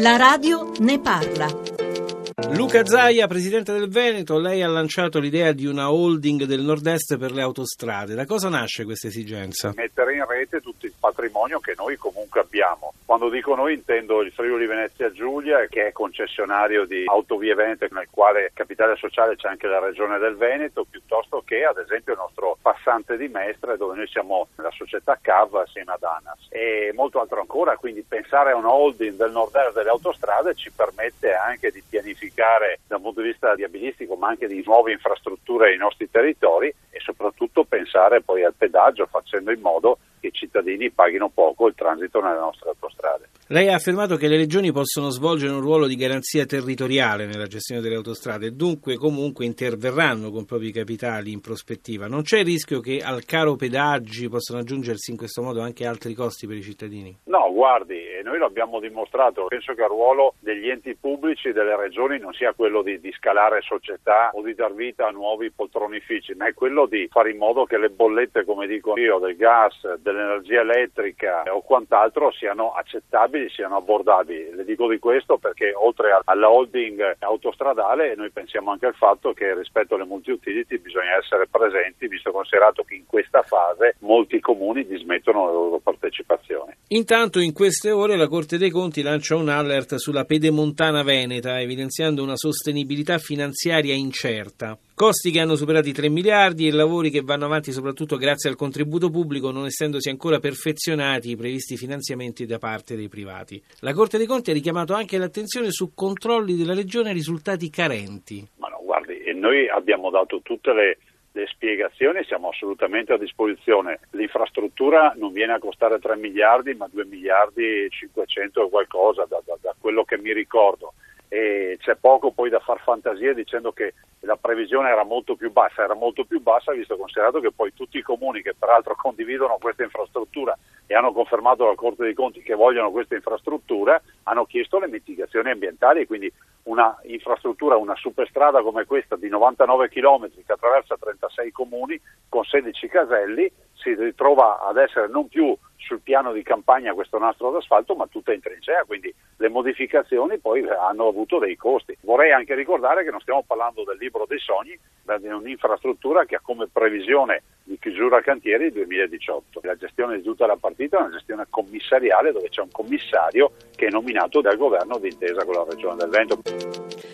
La radio ne parla. Luca Zaia, presidente del Veneto, lei ha lanciato l'idea di una holding del nord-est per le autostrade. Da cosa nasce questa esigenza? Mettere in rete tutto il patrimonio che noi comunque abbiamo. Quando dico noi intendo il Friuli Venezia Giulia, che è concessionario di Autovie Venete, nel quale capitale sociale c'è anche la regione del Veneto, piuttosto che ad esempio il nostro passante di Mestre, dove noi siamo nella società CAV assieme ad ANAS. E molto altro ancora, quindi pensare a una holding del nord-est delle autostrade ci permette anche di pianificare pianificare da un punto di vista viabilistico ma anche di nuove infrastrutture ai nostri territori e soprattutto pensare poi al pedaggio facendo in modo che i cittadini paghino poco il transito nelle nostre autostrade. Lei ha affermato che le regioni possono svolgere un ruolo di garanzia territoriale nella gestione delle autostrade e dunque comunque interverranno con propri capitali in prospettiva. Non c'è il rischio che al caro pedaggi possano aggiungersi in questo modo anche altri costi per i cittadini? No, guardi, noi lo abbiamo dimostrato. Penso che il ruolo degli enti pubblici e delle regioni non sia quello di, di scalare società o di dar vita a nuovi poltronifici, ma è quello di fare in modo che le bollette, come dico io, del gas, dell'energia elettrica o quant'altro siano accettabili, siano abbordabili. Le dico di questo perché oltre alla holding autostradale noi pensiamo anche al fatto che rispetto alle multi-utility bisogna essere presenti, visto considerato che in questa fase molti comuni dismettono la loro partecipazione. Intanto in queste ore la Corte dei Conti lancia un alert sulla pedemontana veneta, evidenziando una sostenibilità finanziaria incerta. Costi che hanno superato i 3 miliardi e lavori che vanno avanti soprattutto grazie al contributo pubblico, non essendosi ancora perfezionati i previsti finanziamenti da parte dei privati. La Corte dei Conti ha richiamato anche l'attenzione su controlli della Regione risultati carenti. Ma no, guardi, noi abbiamo dato tutte le le spiegazioni siamo assolutamente a disposizione. L'infrastruttura non viene a costare 3 miliardi ma 2 miliardi e 500 e qualcosa da, da, da quello che mi ricordo e c'è poco poi da far fantasia dicendo che la previsione era molto più bassa, era molto più bassa visto considerato che poi tutti i comuni che peraltro condividono questa infrastruttura e hanno confermato la Corte dei Conti che vogliono questa infrastruttura hanno chiesto le mitigazioni ambientali quindi una infrastruttura, una superstrada come questa di 99 km che attraversa 36 comuni con 16 caselli si ritrova ad essere non più sul piano di campagna questo nastro d'asfalto ma tutta in trincea, quindi le modificazioni poi hanno avuto dei costi. Vorrei anche ricordare che non stiamo parlando del libro dei sogni, ma di un'infrastruttura che ha come previsione di chiusura cantieri il 2018. La gestione di tutta la partita è una gestione commissariale dove c'è un commissario che è nominato dal governo d'intesa con la Regione del Veneto.